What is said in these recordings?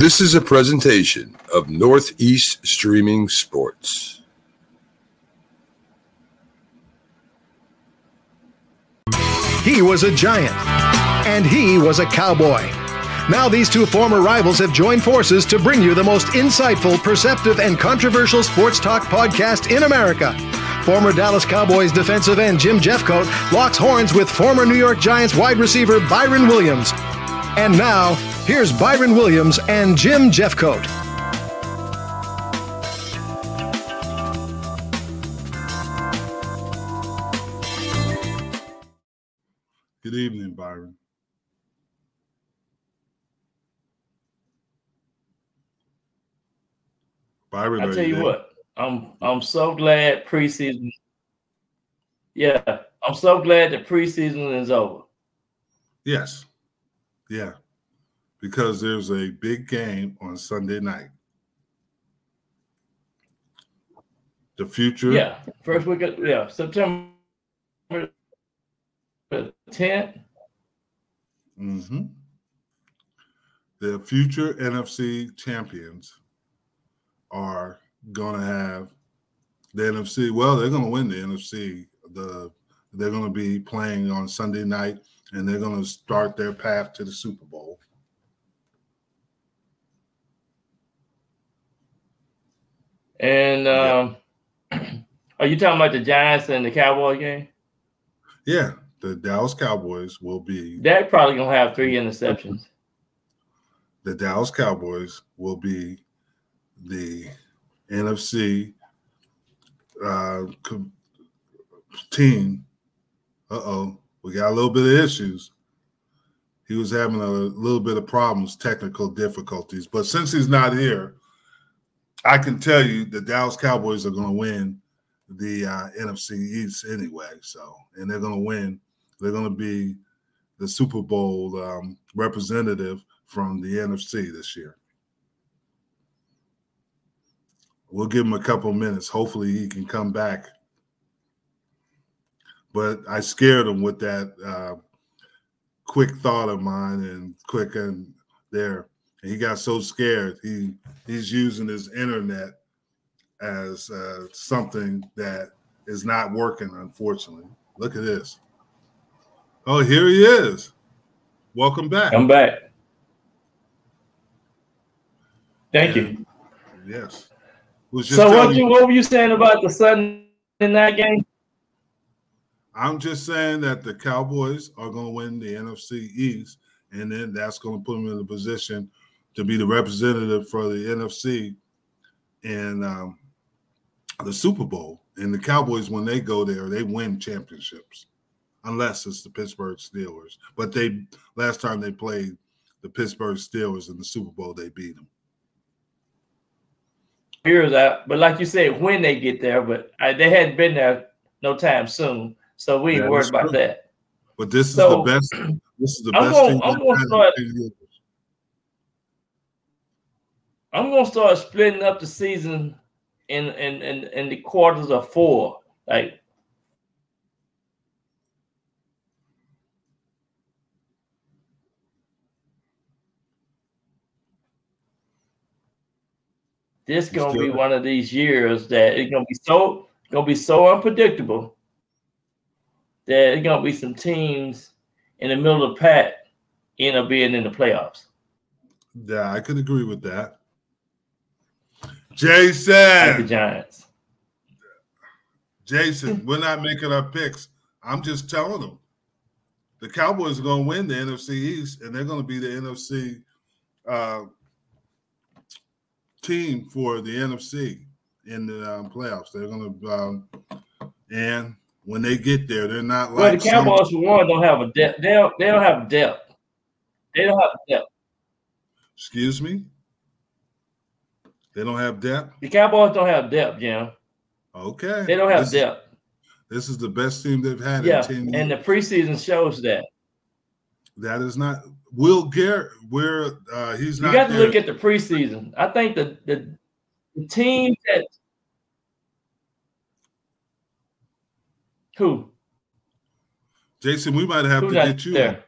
This is a presentation of Northeast Streaming Sports. He was a giant, and he was a cowboy. Now, these two former rivals have joined forces to bring you the most insightful, perceptive, and controversial sports talk podcast in America. Former Dallas Cowboys defensive end Jim Jeffcoat locks horns with former New York Giants wide receiver Byron Williams. And now, here's Byron Williams and Jim Jeffcoat. Good evening, Byron. Byron, I tell you there? what, I'm I'm so glad preseason. Yeah, I'm so glad the preseason is over. Yes. Yeah. Because there's a big game on Sunday night. The future. Yeah, first week of yeah September tenth. Mm-hmm. The future NFC champions are going to have the NFC. Well, they're going to win the NFC. The they're going to be playing on Sunday night, and they're going to start their path to the Super Bowl. And um, are you talking about the Giants and the Cowboy game? Yeah, the Dallas Cowboys will be Dak probably gonna have three interceptions. the Dallas Cowboys will be the NFC uh, co- team. Uh oh, we got a little bit of issues. He was having a little bit of problems, technical difficulties. But since he's not here, I can tell you the Dallas Cowboys are going to win the uh, NFC East anyway. So, and they're going to win. They're going to be the Super Bowl um, representative from the NFC this year. We'll give him a couple minutes. Hopefully, he can come back. But I scared him with that uh, quick thought of mine and quick and there. And he got so scared. He he's using his internet as uh, something that is not working. Unfortunately, look at this. Oh, here he is. Welcome back. i'm back. Thank you. Yes. So what you what were you saying about the sudden in that game? I'm just saying that the Cowboys are going to win the NFC East, and then that's going to put them in a position to be the representative for the NFC in um, the Super Bowl. And the Cowboys, when they go there, they win championships, unless it's the Pittsburgh Steelers. But they last time they played the Pittsburgh Steelers in the Super Bowl, they beat them. Here's that, but like you said, when they get there, but I, they hadn't been there no time soon, so we ain't Yeah, worried about true. that. But this is the best. This is the I'm best gonna-. I'm gonna start- 10 years. I'm gonna start splitting up the season in in in, in the quarters of four. Like this You gonna be one of these years that it's gonna be so gonna be so unpredictable that it's gonna be some teams in the middle of the pack end up being in the playoffs. Yeah, I could agree with that. Like the Jason, Giants. Jason, we're not making our picks. I'm just telling them the Cowboys are going to win the NFC East, and they're going to be the NFC uh, team for the NFC in the um, playoffs. They're going to, um, and when they get there, they're not Well, like the Cowboys for one don't have a depth. They don't. They don't have depth. They don't have depth. excuse me. They don't have depth. The Cowboys don't have depth, Jim. Okay, They don't have this, depth. This is the best team they've had Yeah, in ten years. and the preseason shows that. That is not Will Garrett. Where uh, he's You not. You got to there. look at the preseason. I think the the, the team that who Jason. We might have who to get you. On. there.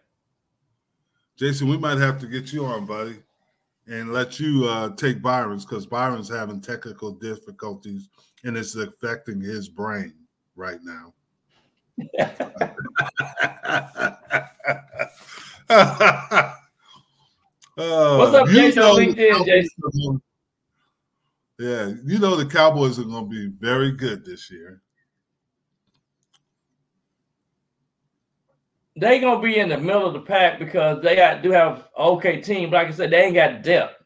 Jason, we might have to get you on, buddy. And let you uh, take Byron's because Byron's having technical difficulties and it's affecting his brain right now. Uh, What's up, Jason? LinkedIn, Jason? Yeah, you know the Cowboys are going to be very good this year. They gonna be in the middle of the pack because they got, do have okay team. But Like I said, they ain't got depth,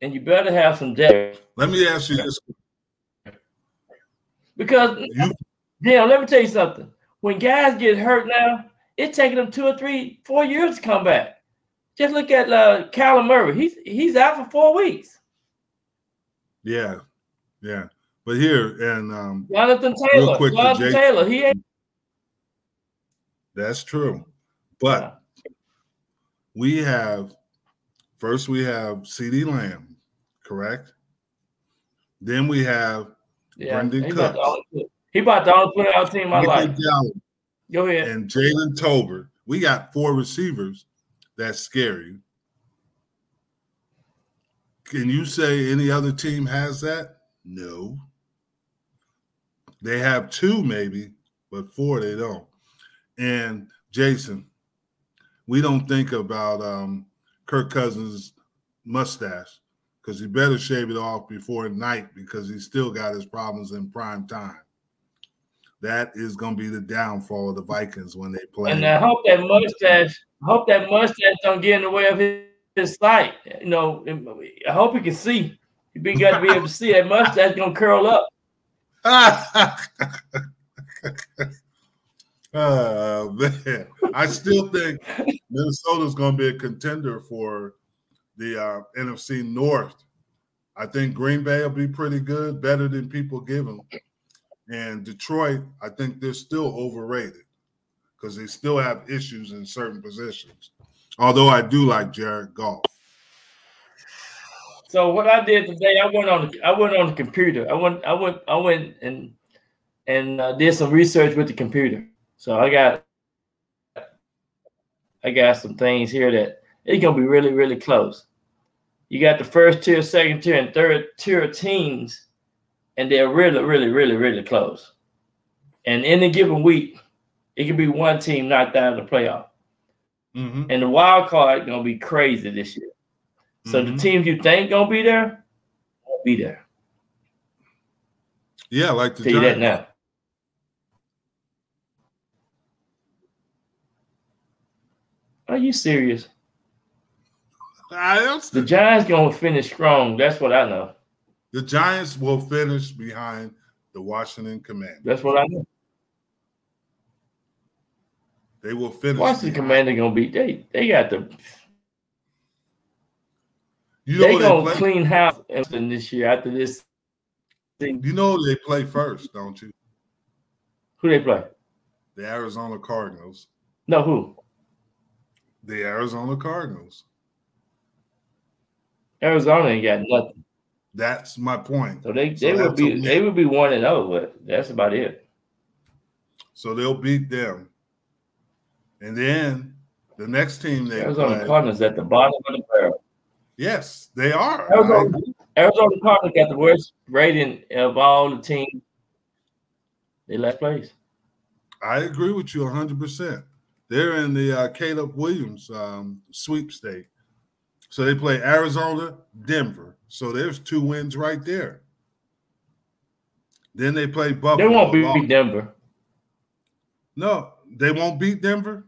and you better have some depth. Let me ask you this: because you, yeah, let me tell you something. When guys get hurt now, it's taking them two or three, four years to come back. Just look at uh, Kyler Murray. He's he's out for four weeks. Yeah, yeah. But here and um, Jonathan Taylor, Jonathan Taylor, he ain't. That's true, but yeah. we have first we have CeeDee Lamb, correct? Then we have yeah, Brandin he Cooks. About he about to put out team my life. Go ahead. And Jalen Tolbert. We got four receivers that's scary. Can you say any other team has that? No. They have two, maybe, but four they don't. And Jason, we don't think about um, Kirk Cousins' mustache because he better shave it off before night because he still got his problems in prime time. That is going to be the downfall of the Vikings when they play. And I hope that mustache I hope that mustache don't get in the way of his, his sight. You know, I hope he can see. He be got to be able to see that mustache gonna curl up. uh, man. I still think Minnesota's going to be a contender for the uh, NFC North. I think Green Bay will be pretty good, better than people give them. And Detroit, I think they're still overrated because they still have issues in certain positions. Although I do like Jared Goff. So what I did today, I went on I went on the computer. I went I went I went and and uh, did some research with the computer. So I got I got some things here that it's gonna be really really close. You got the first tier, second tier, and third tier teams, and they're really really really really close. And in a given week, it could be one team knocked out of the playoff. Mm-hmm. And the wild card gonna be crazy this year. So mm-hmm. the teams you think gonna be there won't be there. Yeah, like the Tell you that now. Are you serious? I am. The Giants gonna finish strong. That's what I know. The Giants will finish behind the Washington Commanders. That's what I know. They will finish. Washington Commander gonna be they they got the you know they gonna they clean house this year after this thing. You know they play first, don't you? Who they play? The Arizona Cardinals. No, who? The Arizona Cardinals. Arizona ain't got nothing. That's my point. So they, they so would be they would be one and zero, but that's about it. So they'll beat them. And then the next team they Arizona play, Cardinals at the bottom of the barrel. Yes, they are. Arizona, Arizona Cardinals got the worst rating of all the teams. They last place. I agree with you 100%. They're in the uh, Caleb Williams um, sweepstake. So they play Arizona, Denver. So there's two wins right there. Then they play Buffalo. They won't beat Denver. No, they won't beat Denver.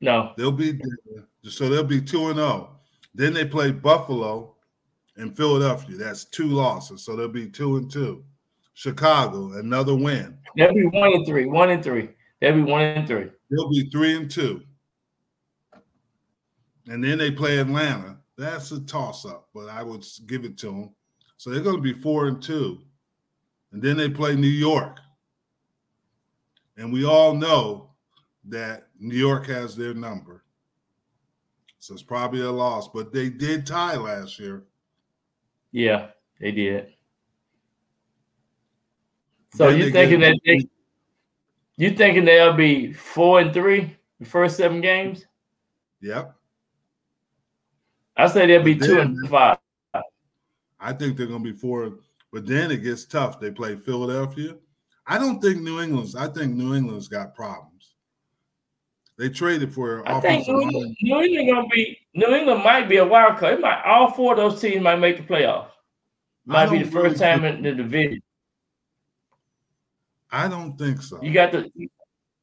No, they'll be so they'll be two and zero. Oh. Then they play Buffalo and Philadelphia. That's two losses, so they'll be two and two. Chicago, another win. They'll be one and three. One and three. They'll be one and three. They'll be three and two. And then they play Atlanta. That's a toss up, but I would give it to them. So they're going to be four and two. And then they play New York. And we all know that New York has their number. So it's probably a loss, but they did tie last year. Yeah, they did. So you thinking that they, you thinking they'll be four and three the first seven games? Yep. I say they'll be But two and five. I think they're going to be four, but then it gets tough. They play Philadelphia. I don't think New England's. I think New England's got problems. They traded for I think New. England, New England gonna be New England might be a wild card. It might all four of those teams might make the playoffs. Might be the don't first really time think- in the division. I don't think so. You got to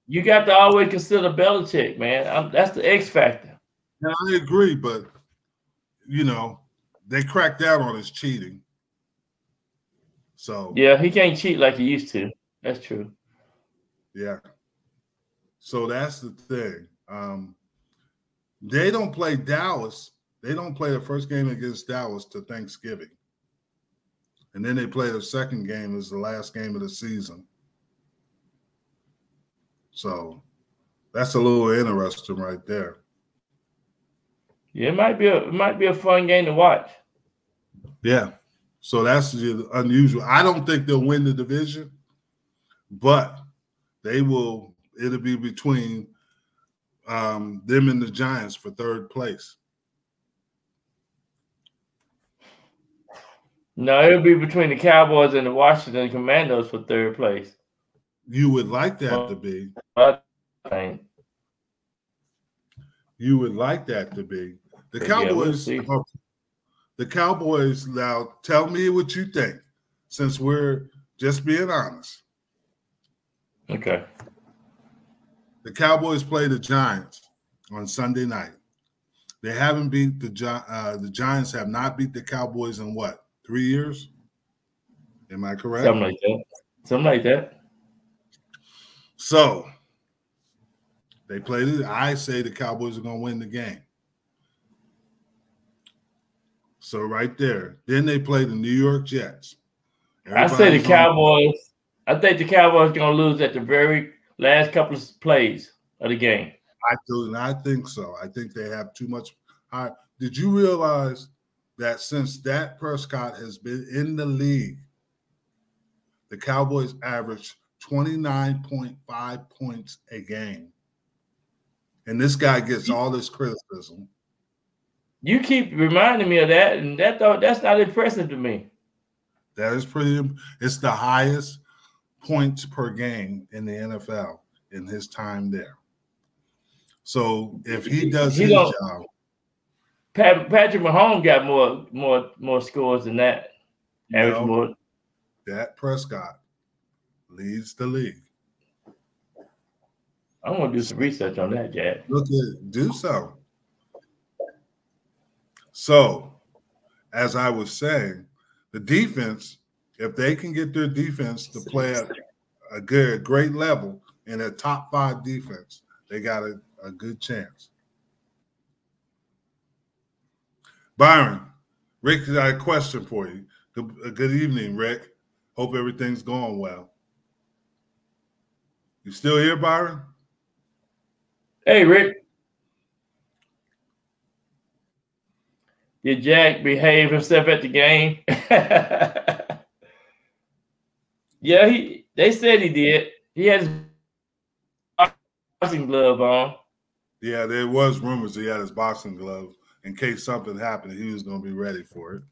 you got to always consider Belichick, man. i that's the X factor. I agree, but you know, they cracked out on his cheating. So Yeah, he can't cheat like he used to. That's true. Yeah. So that's the thing. Um, they don't play Dallas. They don't play the first game against Dallas to Thanksgiving. And then they play the second game as the last game of the season. So that's a little interesting right there. Yeah, it might be a it might be a fun game to watch. Yeah. So that's the unusual. I don't think they'll win the division, but they will. It'll be between um, them and the Giants for third place. No, it'll be between the Cowboys and the Washington Commandos for third place. You would like that to be. You would like that to be. The Yeah, we'll Cowboys. the Cowboys. Now, tell me what you think, since we're just being honest. Okay. The Cowboys play the Giants on Sunday night. They haven't beat the Gi- uh, the Giants have not beat the Cowboys in what three years? Am I correct? Something like that. Something like that. So they played it. I say the Cowboys are going to win the game. So right there. Then they play the New York Jets. I say the Cowboys. I think the Cowboys are gonna lose at the very last couple of plays of the game. I do, and I think so. I think they have too much. I, did you realize that since Dak Prescott has been in the league, the Cowboys average 29.5 points a game? And this guy gets all this criticism. You keep reminding me of that, and that though that's not impressive to me. That is pretty, it's the highest points per game in the NFL in his time there. So if he does He his job, Pat, Patrick Mahomes got more more more scores than that. Average No. more. Dak Prescott leads the league. I'm gonna do some research on that, Jack. Look at do so. So, as I was saying, the defense, if they can get their defense to play at a good, great level in a top five defense, they got a, a good chance. Byron, Rick, I got a question for you. Good, uh, good evening, Rick. Hope everything's going well. You still here, Byron? Hey, Rick. Did Jack behave himself at the game? yeah, he. They said he did. He had his boxing glove on. Yeah, there was rumors he had his boxing gloves in case something happened. He was going to be ready for it.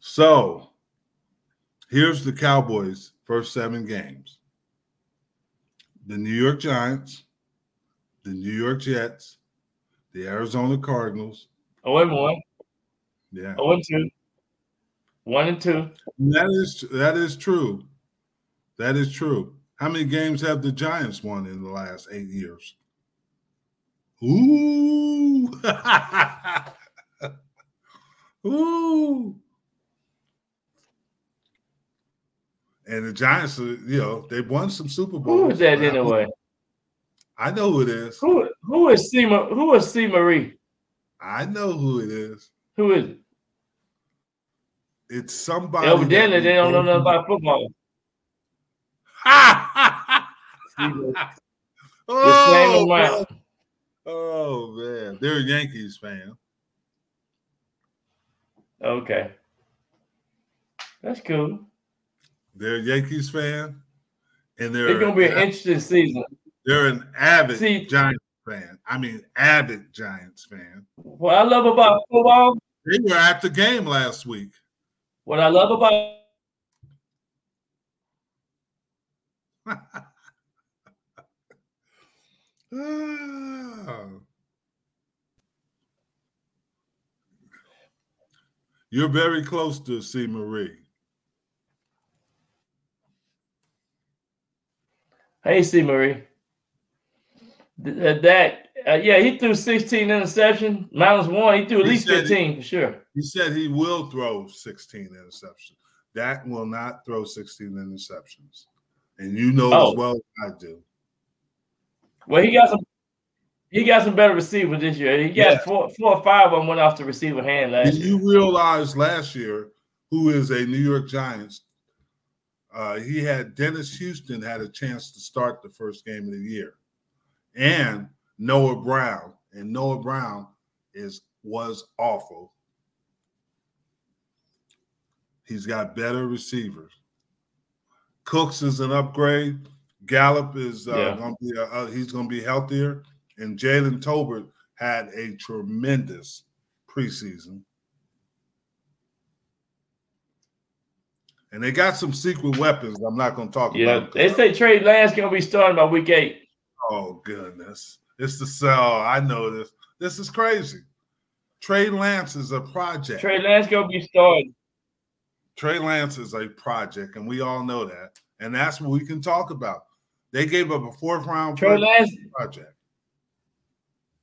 So, here's the Cowboys' first seven games: the New York Giants, the New York Jets, the Arizona Cardinals. Oh, wait, one. Yeah, Oh, and two. One and two. that is that is true. That is true. How many games have the Giants won in the last eight years? Ooh. Ooh. And the Giants, are, you know, they've won some Super Bowls. Who is that anyway? I know who it is. Who who is C who is C Marie? I know who it is. Who is it? It's somebody. Evidently, they don't know nothing about football. C. Marie. Just oh, man. oh man, they're a Yankees fan. Okay. That's cool. They're a Yankees fan, and they're It's gonna be an interesting season. they're an avid See- Giants fan. I mean, avid Giants fan. What I love about football, They were at the game last week. what I love about. You're very close to C. Marie. Hey, C. Marie. Th- uh, Dak, uh, yeah, he threw 16 interceptions. Minus one, he threw at He least said he- 15 for sure. He said he will throw 16 interceptions. Dak will not throw 16 interceptions. And you know Oh. as well as I do. Well, he got some. He got some better receivers this year. He got Yeah. four, four or five of them went off the receiver hand last Did year. you realize last year who is a New York Giants? Uh, he had Dennis Houston had a chance to start the first game of the year, and Noah Brown, and Noah Brown is was awful. He's got better receivers. Cooks is an upgrade. Gallup is uh, Yeah. going to be uh, he's going to be healthier, and Jalen Tolbert had a tremendous preseason. And they got some secret weapons. I'm not going to talk Yeah, about. Yeah, they say Trey Lance gonna be starting by week eight. Oh goodness, it's the sell. I know this. This is crazy. Trey Lance is a project. Trey Lance gonna be starting. Trey Lance is a project, and we all know that. And that's what we can talk about. They gave up a fourth round Trey Lance. project.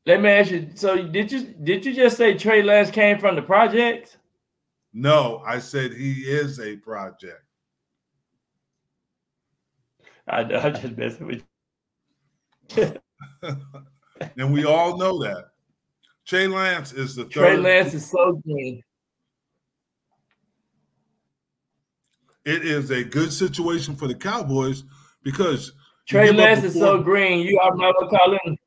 Let me ask you. So did you did you just say Trey Lance came from the project? No, I said he is a project. I know. I'm just messing with you. and we all know that. Trey Lance is the Trey third. Lance is so green. It is a good situation for the Cowboys because Trey Lance is so green. You are not gonna call him.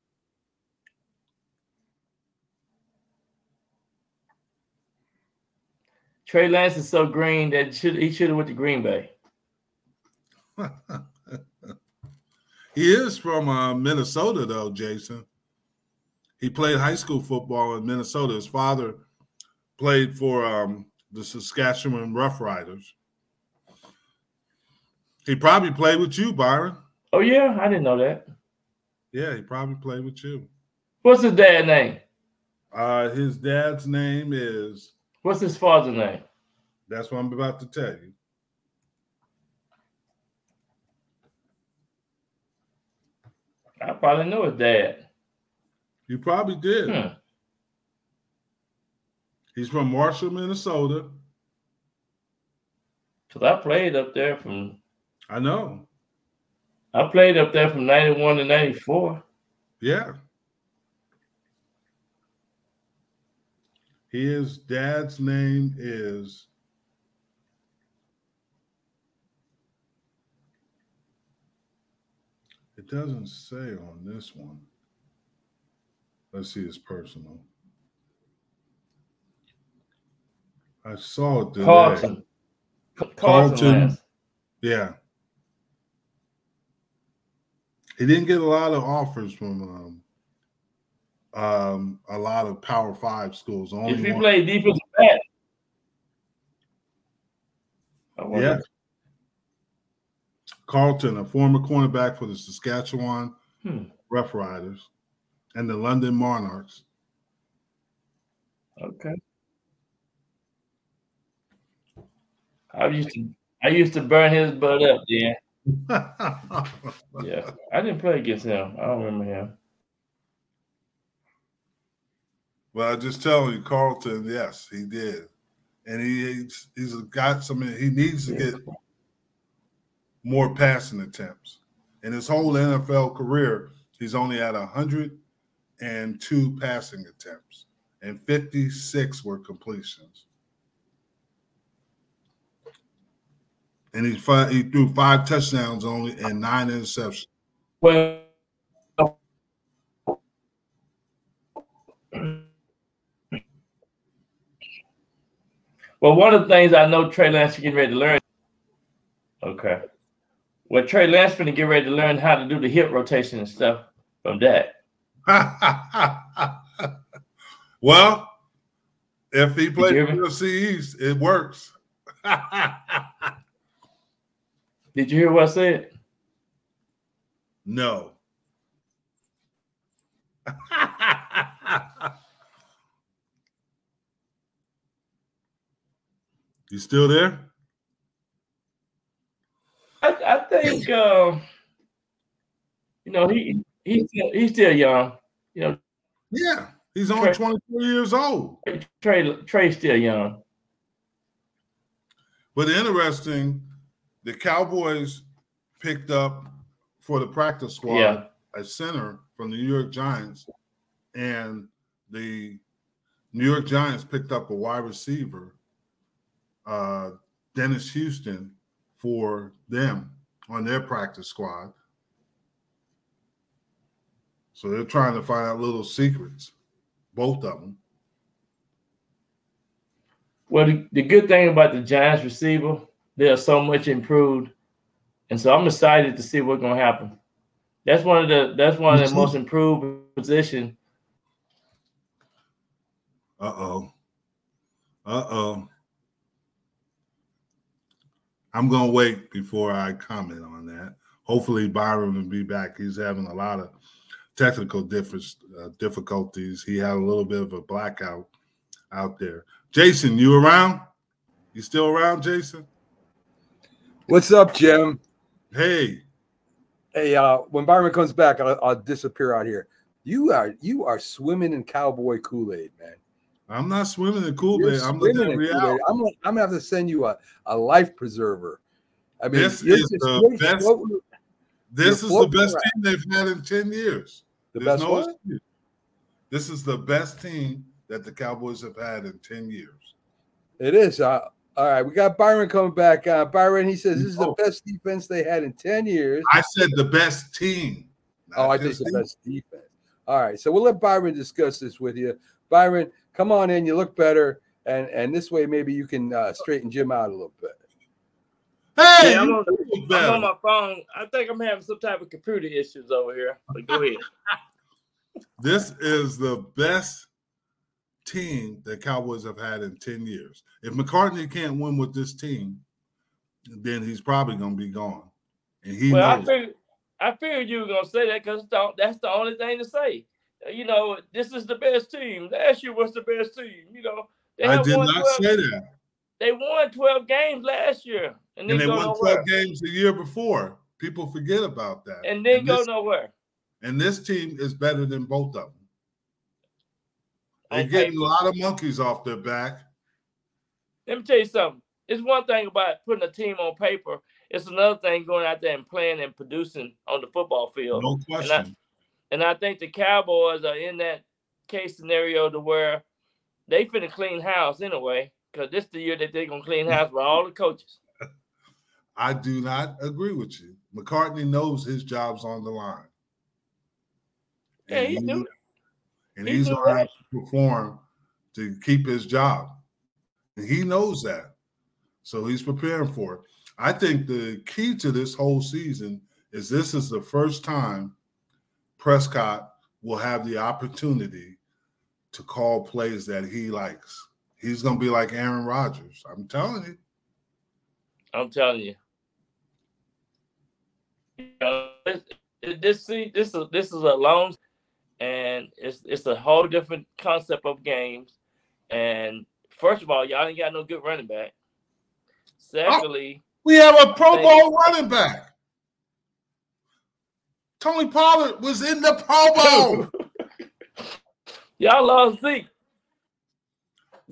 Trey Lance is so green that should he should have went to Green Bay. he is from uh, Minnesota, though, Jason. He played high school football in Minnesota. His father played for um, the Saskatchewan Roughriders. He probably played with you, Byron. Oh yeah, I didn't know that. Yeah, he probably played with you. What's his dad name? Uh, his dad's name is, What's his father's name? that's what I'm about to tell you. I probably know his dad. You probably did. Hmm. He's from Marshall, Minnesota. Cause I played up there from I know. I played up there from ninety one to ninety four. Yeah. His dad's name is It doesn't say on this one. Let's see his personal. I saw it today. Carlton. Carlton. Carlton. Yeah. He didn't get a lot of offers from um, um, a lot of Power Five schools. Only If he one- played defensive back. Yeah. Carlton, a former cornerback for the Saskatchewan Hmm. Rough Riders and the London Monarchs. Okay. I used to I used to burn his butt up, yeah. Yeah. I didn't play against him. I don't remember him. Well, I just telling you, Carlton, yes, he did. And he he's, got some he needs to Yeah. get more passing attempts. In his whole NFL career, he's only had 102 passing attempts, and 56 were completions. And he, he threw five touchdowns only and nine interceptions. Well Well, one of the things I know Trey Lance is getting ready to learn. Okay. Well, Trey Lance finna get ready to learn how to do the hip rotation and stuff from that. well, if he plays you hear me? UFC East, it works. Did you hear what I said? no. you still there? I, I think uh, you know he he's still, he's still young. You know, Yeah. He's only Trey- 24 years old. Trey Trey's still young. But interesting, the Cowboys picked up for the practice squad Yeah. a center from the New York Giants, and the New York Giants picked up a wide receiver, uh, Dennis Houston, for them on their practice squad. So they're trying to find out little secrets, both of them. Well, the, the good thing about the Giants receiver, they're so much improved, and so I'm excited to see what's going to happen. That's one of the that's one of the most improved position. Uh oh. Uh oh. I'm gonna wait before I comment on that. Hopefully, Byron will be back. He's having a lot of technical difference, uh, difficulties. He had a little bit of a blackout out there. Jason, you around? You still around, Jason? What's up, Jim? Hey, Hey, uh, when Byron comes back, I'll, I'll disappear out here. You are you are swimming in cowboy Kool Aid, man. I'm not swimming in Cool Bay. I'm looking at in reality. I'm, gonna- I'm gonna have to send you a, a life preserver. I mean, This is the best floating- This is the best around. team they've had in 10 years. The There's best no what? excuse. This is the best team that the Cowboys have had in 10 years. It is. Uh, all right, we got Byron coming back. Uh, Byron, he says this is the Oh. best defense they had in ten years. I said the best team. Oh, I just the best defense. All right, so we'll let Byron discuss this with you. Byron, come on in. You look better, and and this way maybe you can uh, straighten Jim out a little bit. Hey, Yeah, I'm on- I'm on my phone. I think I'm having some type of computer issues over here. But go ahead. This is the best team that Cowboys have had in 10 years. If McCarthy can't win with this team, then he's probably going to be gone. And he well, I knows. figured I figured you were gonna say that because that's the only thing to say. You know, this is the best team. Last year was the best team. You know, they I did not 12 say that. They won 12 games last year and And they won nowhere. 12 games the year before. People forget about that. And then go this, nowhere. and this team is better than both of them. They're On getting a lot of monkeys off their back. Let me tell you something. It's one thing about putting a team on paper. It's another thing going out there and playing and producing on the football field. No question. And I think the Cowboys are in that case scenario to where they finna clean house anyway, because this the year that they're gonna clean house with all the coaches. I do not agree with you. McCarthy knows his job's on the line. Yeah, he do. And He he's do to have to perform to keep his job. And he knows that. So he's preparing for it. I think the key to this whole season is this is the first time Prescott will have the opportunity to call plays that he likes. He's going to be like Aaron Rodgers. I'm telling you. I'm telling you. You know, this, this see this is this is a long and it's it's a whole different concept of games. And first of all, y'all ain't got no good running back. Oh. Secondly, We have a Pro Thank Bowl running back. Tony Pollard was in the Pro Bowl. y'all lost Zeke.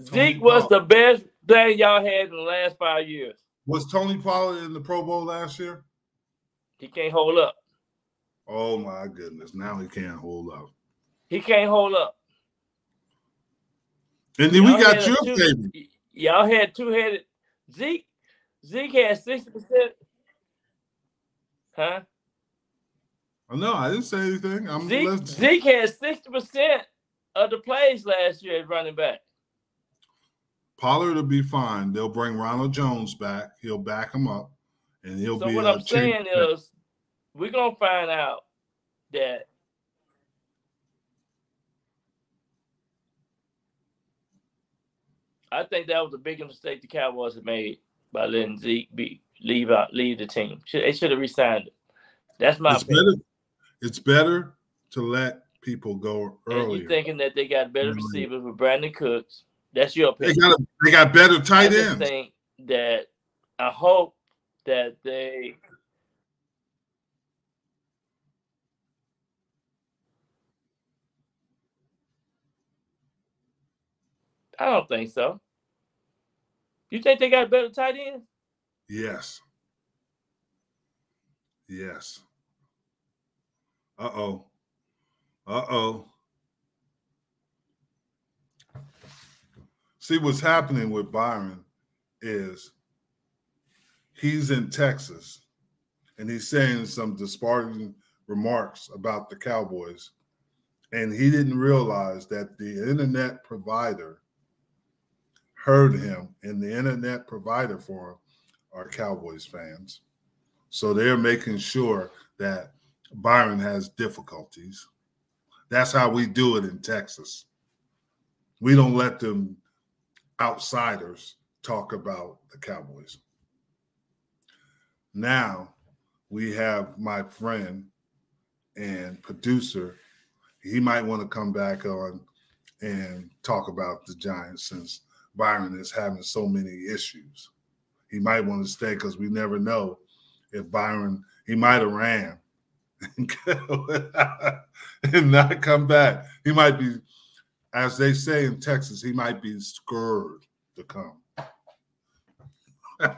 Zeke was the best thing y'all had in the last five years. was Tony Pollard in the Pro Bowl last year? He can't hold up. Oh my goodness! Now he can't hold up. He can't hold up. And then we Y'all got your two- baby. Y'all had two headed Zeke. Zeke had sixty percent. Huh? Oh, no, I didn't say anything. I'm Zeke. Zeke had sixty percent of the plays last year at running back. Pollard will be fine. They'll bring Ronald Jones back. He'll back him up, and he'll so be. So what I'm saying is, we're gonna find out that I think that was the biggest mistake the Cowboys have made by letting Zeke be leave out leave the team. Should, they should have resigned it. That's my It's opinion. better, it's better to let people go And you're thinking that they got better receivers with Brandin Cooks. That's your They opinion. got a, they got better tight just I think that I hope that they I don't think so. You think they got better tight ends? Yes. Yes. Uh oh. Uh oh. See what's happening with Byron is he's in Texas and he's saying some disparaging remarks about the Cowboys. And he didn't realize that the internet provider heard him, and the internet provider for him are Cowboys fans. So they're making sure that Byron has difficulties. That's how we do it in Texas. We don't let them outsiders talk about the Cowboys. Now we have my friend and producer. He might want to come back on and talk about the Giants since Byron is having so many issues. He might want to stay because we never know if Byron he might have ran and not come back. He might be, as they say in Texas, he might be scared to come.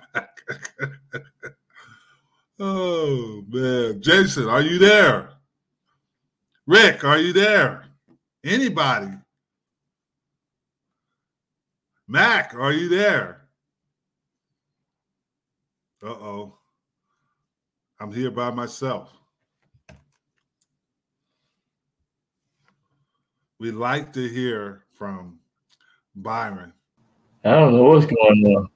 oh man, Jason, are you there? Rick, are you there? Anybody? Mac, are you there? Uh oh. I'm here by myself. We'd like to hear from Byron. I don't know what's going on.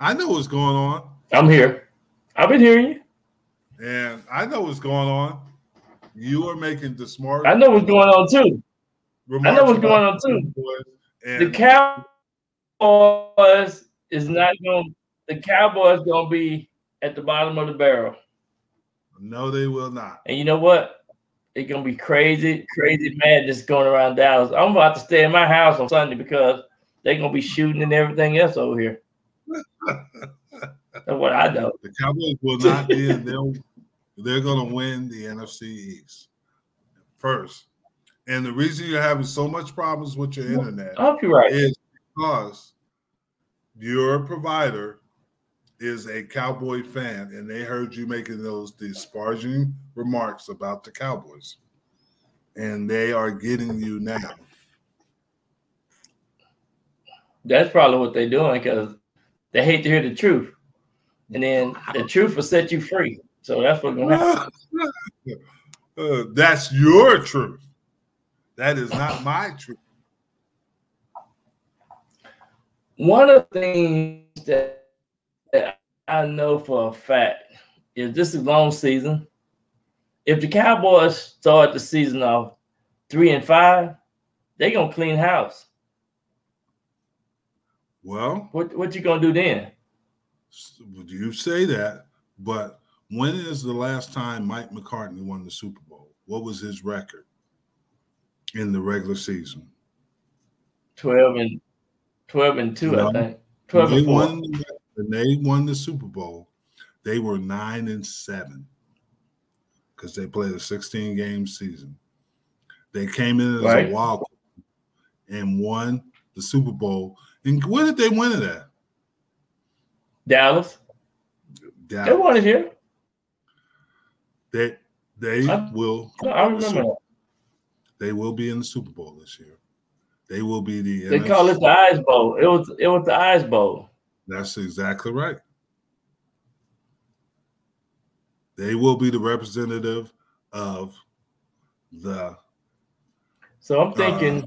I know what's going on, I'm here. I've been hearing you. and I know what's going on. You are making the smart. I know what's going on too. I know what's going on too. Cowboys, The Cowboys is not going. The Cowboys going to be at the bottom of the barrel. no, they will not. And you know what? It's gonna be crazy, crazy madness going around Dallas. I'm about to stay in my house on Sunday because they're gonna be shooting and everything else over here. That's what I know. The Cowboys will not be. They'll, they're going to win the NFC East first. And the reason you're having so much problems with your internet I hope you're right. is because your provider is a Cowboy fan and they heard you making those disparaging remarks about the Cowboys. And they are getting you now. That's probably what they're doing because they hate to hear the truth, and then the truth will set you free. So that's what's gonna happen. Uh, that's your truth. That is not my truth. One of the things that, that I know for a fact is this is long season. If the Cowboys start the season off three and five, they're gonna clean house. Well, What what you gonna do then? you say that, but when is the last time Mike McCarthy won the Super Bowl? What was his record in the regular season? Twelve and twelve and two, No. I think. Twelve and four. won, when they won the Super Bowl, they were nine and seven because they played a 16 game season. They came in as Right. a wild and won the Super Bowl. And where did they win it at? Dallas. They won it here. They they I- will I remember that. They will be in the Super Bowl this year. They will be the They NFC call it the Ice Bowl. It was it was the Ice Bowl. That's exactly right. They will be the representative of the So I'm thinking Uh,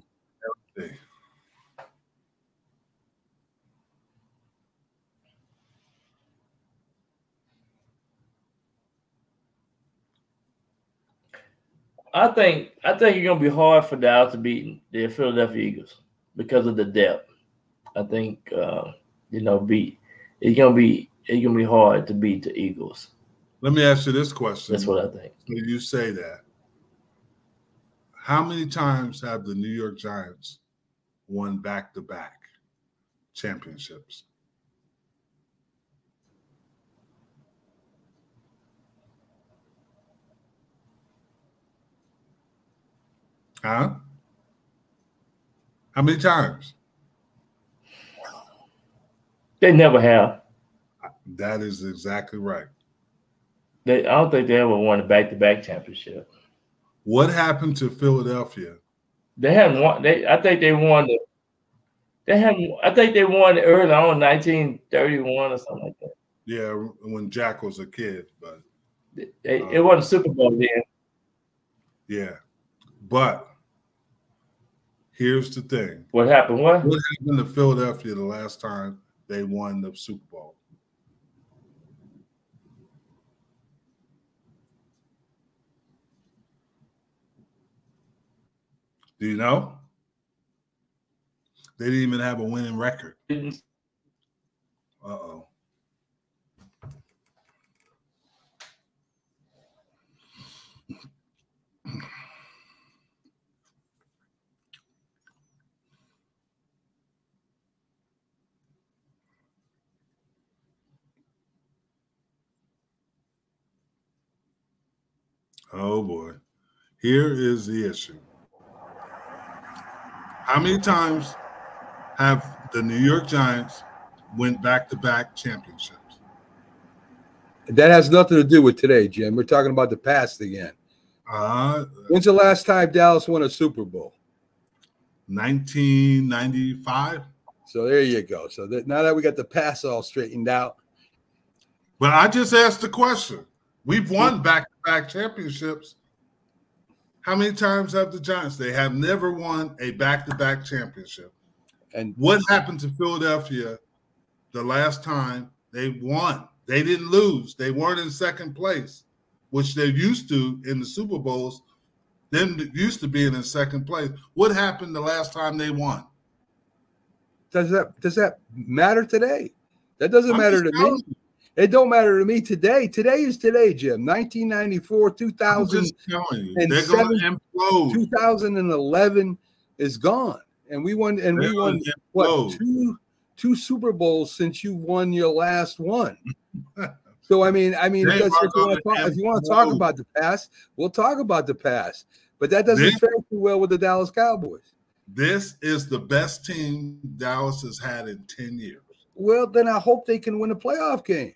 I think I think it's gonna be hard for Dallas to beat the Philadelphia Eagles because of the depth. I think uh, you know beat it's gonna be it's gonna be hard to beat the Eagles. Let me ask you this question. That's what I think. When you say that, how many times have the New York Giants won back to back championships? Huh? How many times? They never have. That is exactly right. They, I don't think they ever won a back-to-back championship. What happened to Philadelphia? They haven't won. They, I think they won the. They haven't. I think they won early on, 1931 or something like that. Yeah, when Jack was a kid, but They, it uh, wasn't Super Bowl then. yeah. But here's the thing. What happened? What? What happened to Philadelphia the last time they won the Super Bowl? Do you know? They didn't even have a winning record. Uh oh. Oh boy. Here is the issue. How many times have the New York Giants went back to back championships? That has nothing to do with today, Jim. We're talking about the past again. Uh, When's the last time Dallas won a Super Bowl? 1995. So there you go. So that now that we got the past all straightened out, Well, I just asked the question. We've won back to back championships. How many times have the Giants? They have never won a back to back championship. and What happened to Philadelphia the last time they won? They didn't lose. They weren't in second place, which they're used to in the Super Bowls. Them used to being in second place. What happened the last time they won? does that does that matter today? That doesn't I'm matter to me. you. It don't matter to me today. Today is today, Jim. 1994, I'm 2000, just telling you. and They're going to seven- implode. 2011 is gone, and we won and They're we won what two two Super Bowls since you won your last one. so I mean, I mean, if you want to talk, if you want to talk about the past, we'll talk about the past. But that doesn't They- fare too well with the Dallas Cowboys. This is the best team Dallas has had in 10 years. Well, then I hope they can win a playoff game.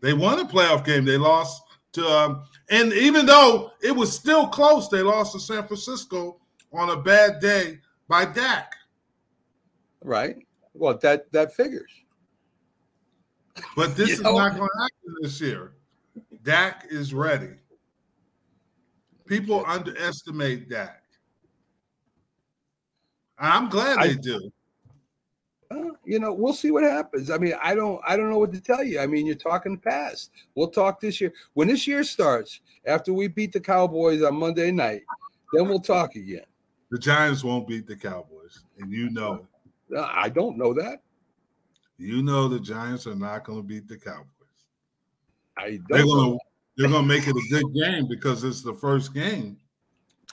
They won a playoff game. They lost to, um, and even though it was still close, they lost to San Francisco on a bad day by Dak. Right. Well, that that figures. But this You is know- not going to happen this year. Dak is ready. People underestimate Dak. I'm glad I- they do. Uh, you know, we'll see what happens. I mean, I don't, I don't know what to tell you. I mean, you're talking past. We'll talk this year when this year starts. After we beat the Cowboys on Monday night, then we'll talk again. The Giants won't beat the Cowboys, and you know. Uh, I don't know that. You know the Giants are not going to beat the Cowboys. I They're going to they're going to make it a good game because it's the first game.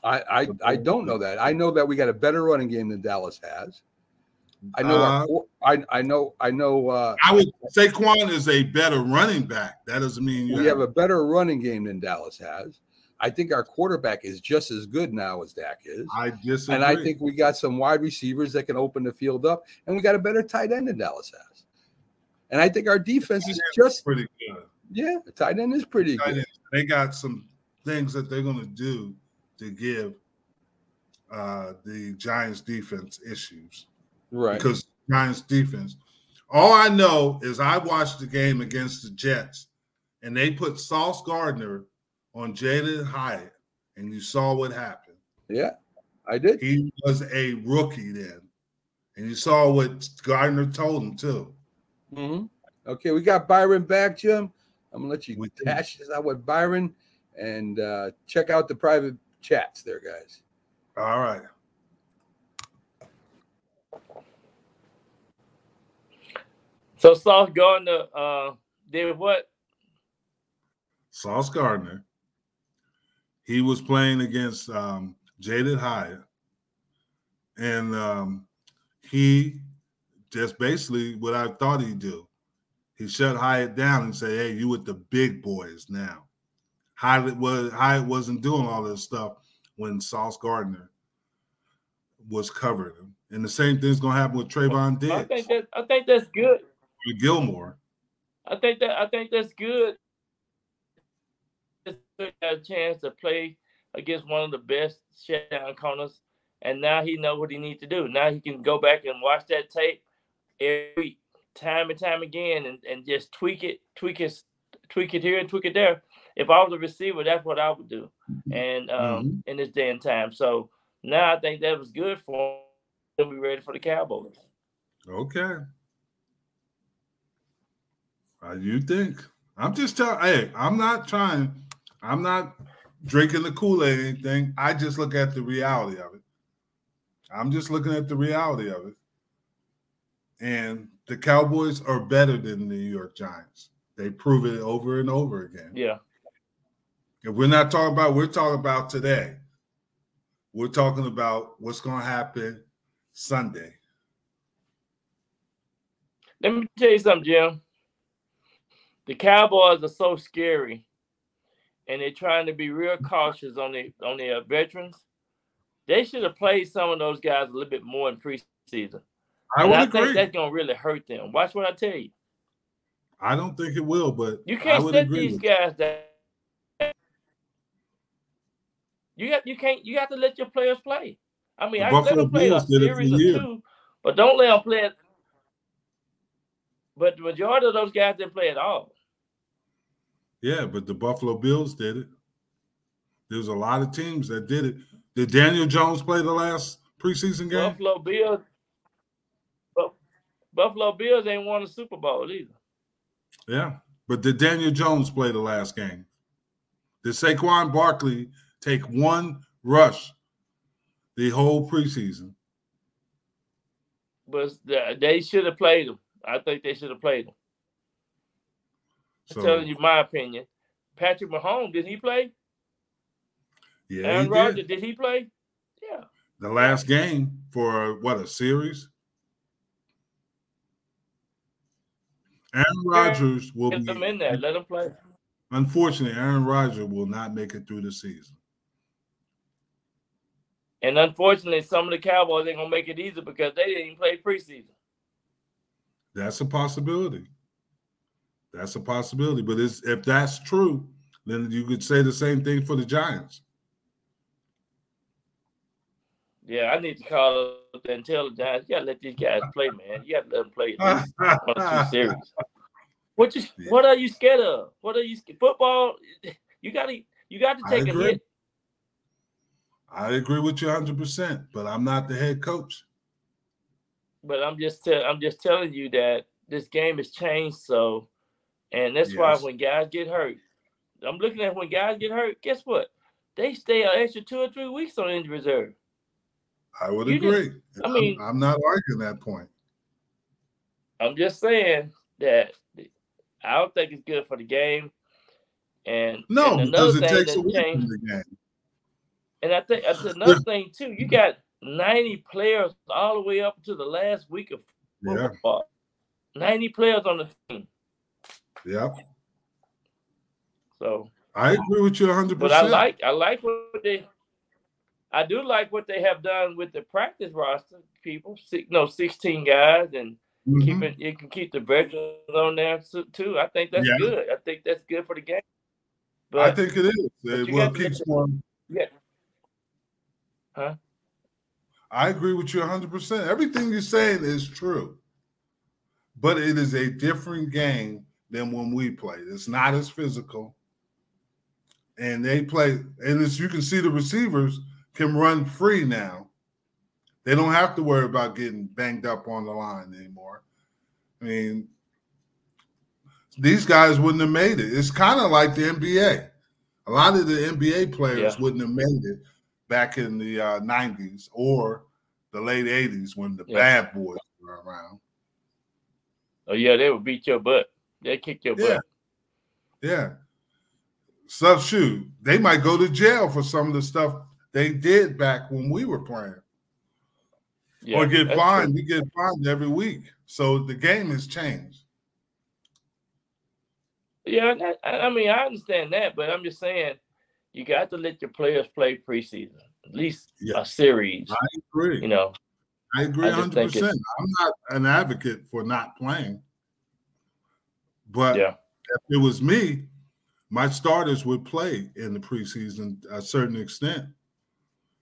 I, I, I don't know that. I know that we got a better running game than Dallas has. I know. Uh, I, I know. I know. Uh, I would Saquon is a better running back. That doesn't mean you we have a better running game than Dallas has. I think our quarterback is just as good now as Dak is. I disagree. And I think we got some wide receivers that can open the field up, and we got a better tight end than Dallas has. And I think our defense is just pretty good. yeah, the tight end is pretty Tight good. ends. They got some things that they're going to do to give uh, the Giants defense issues Right. because Giants defense. All I know is I watched the game against the Jets, and they put Sauce Gardner on Jalin Hyatt, and you saw what happened. Yeah, I did. He was a rookie then, and you saw what Gardner told him too. hmm Okay, we got Byron back, Jim. I'm gonna let you We do. hash this out with Byron and uh, check out the private chats there, guys. All right. So Sauce Gardner uh, did what? Sauce Gardner. He was playing against um, Jalin Hyatt, and um, he just basically what I thought he'd do. He shut Hyatt down and said, "Hey, you with the big boys now." Hyatt was Hyatt wasn't doing all this stuff when Sauce Gardner was covering him, and the same thing's gonna happen with Trevon Diggs. I think that I think that's good. Gilmore. I think that I think that's good. Got a chance to play against one of the best shutdown corners, and now he know what he needs to do. Now he can go back and watch that tape every week, time and time again, and, and just tweak it, tweak it, tweak it here and tweak it there. If I was a receiver, that's what I would do, and um, Mhm. in this day and time. So now I think that was good for him to be ready for the Cowboys. Okay. How you think? I'm just telling. Hey, I'm not trying. I'm not drinking the Kool Aid anything. I just look at the reality of it. I'm just looking at the reality of it. And the Cowboys are better than the New York Giants. They prove it over and over again. Yeah. If we're not talking about, we're talking about today. We're talking about what's going to happen Sunday. Let me tell you something, Jim. The Cowboys are so scary, and they're trying to be real cautious on the on their veterans. They should have played some of those guys a little bit more in preseason. I and would I agree. think that's gonna really hurt them. Watch what I tell you. I don't think it will, but You can't set these guys down. You got you can't you got to let your players play. I mean, The I let Buffalo them play a Bills series or two, but don't let them play it. But the majority of those guys didn't play at all. Yeah, but the Buffalo Bills did it. There's a lot of teams that did it. Did Daniel Jones play the last preseason game? Buffalo Bills, Bu- Buffalo Bills ain't won a Super Bowl either. Yeah. But did Daniel Jones play the last game? Did Saquon Barkley take one rush the whole preseason? But they should have played him. I think they should have played them. So I'm telling you my opinion. Patrick Mahomes, did he play? yeah, he Aaron did. Rodgers, did he play? Yeah. The last game for what a series. Aaron Rodgers will Get be them in there. Let them play. Unfortunately, Aaron Rodgers will not make it through the season. And unfortunately, some of the Cowboys ain't gonna make it easy because they didn't even play preseason. That's a possibility. That's a possibility. But if that's true, then you could say the same thing for the Giants. Yeah, I need to call up and tell the Giants, you gotta let these guys play, man. You gotta let them play one or two series. What you what are you scared of? What are you scared? Football, you gotta you got to take a hit. I agree with you 100%, but I'm not the head coach. But I'm just tell, I'm just telling you that this game has changed so and that's why when guys get hurt, I'm looking at when guys get hurt, guess what? They stay an extra two or three weeks on injury reserve. I would You agree. I I'm- mean- I'm, not arguing that point. I'm just saying that I don't think it's good for the game. And No, and because another it thing takes away from the game. and I think that's another thing too. You got 90 players all the way up to the last week of Yeah, football. 90 players on the team. Yeah. So, I agree with you 100%. but I like I like what they I do like what they have done with the practice roster. People, no, 16 guys, and Mhm. keep it. You can keep the veterans on there too. I think that's Yeah. good. I think that's good for the game. But, I think it is. It will keep more. yeah, huh? I agree with you 100%. Everything you're saying is true. But it is a different game than when we played. It's not as physical. And they play, and as you can see, the receivers can run free now. They don't have to worry about getting banged up on the line anymore. I mean, these guys wouldn't have made it. It's kind of like the NBA. A lot of the NBA players Yeah. wouldn't have made it back in the uh, 90s or the late 80s when the Yeah. bad boys were around. Oh yeah, they would beat your butt. They kick your Yeah. butt. Yeah. Stuff shoot. They might go to jail for some of the stuff they did back when we were playing. Yeah, or get fined. true. We get fined every week. So the game has changed. Yeah, I I mean I understand that, but I'm just saying you got to let your players play preseason, at least Yeah. a series. I agree. You know, I agree I think 100%. I'm not an advocate for not playing. But yeah, if it was me, my starters would play in the preseason a certain extent.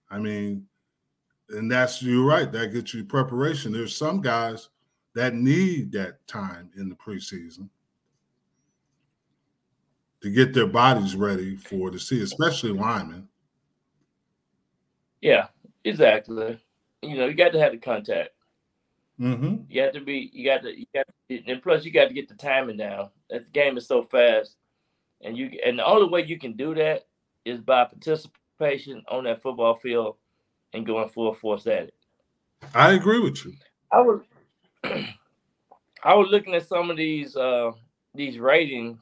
I mean, and that's you're right. That gets you preparation. There's some guys that need that time in the preseason to get their bodies ready for the season, especially linemen. yeah, exactly. You know, you got to have the contact. Mm-hmm. You have to be. You got to. You got. To, and plus, you got to get the timing down. That game is so fast, and you. And the only way you can do that is by participation on that football field and going full force at it. I agree with you. I was. I was looking at some of these uh these ratings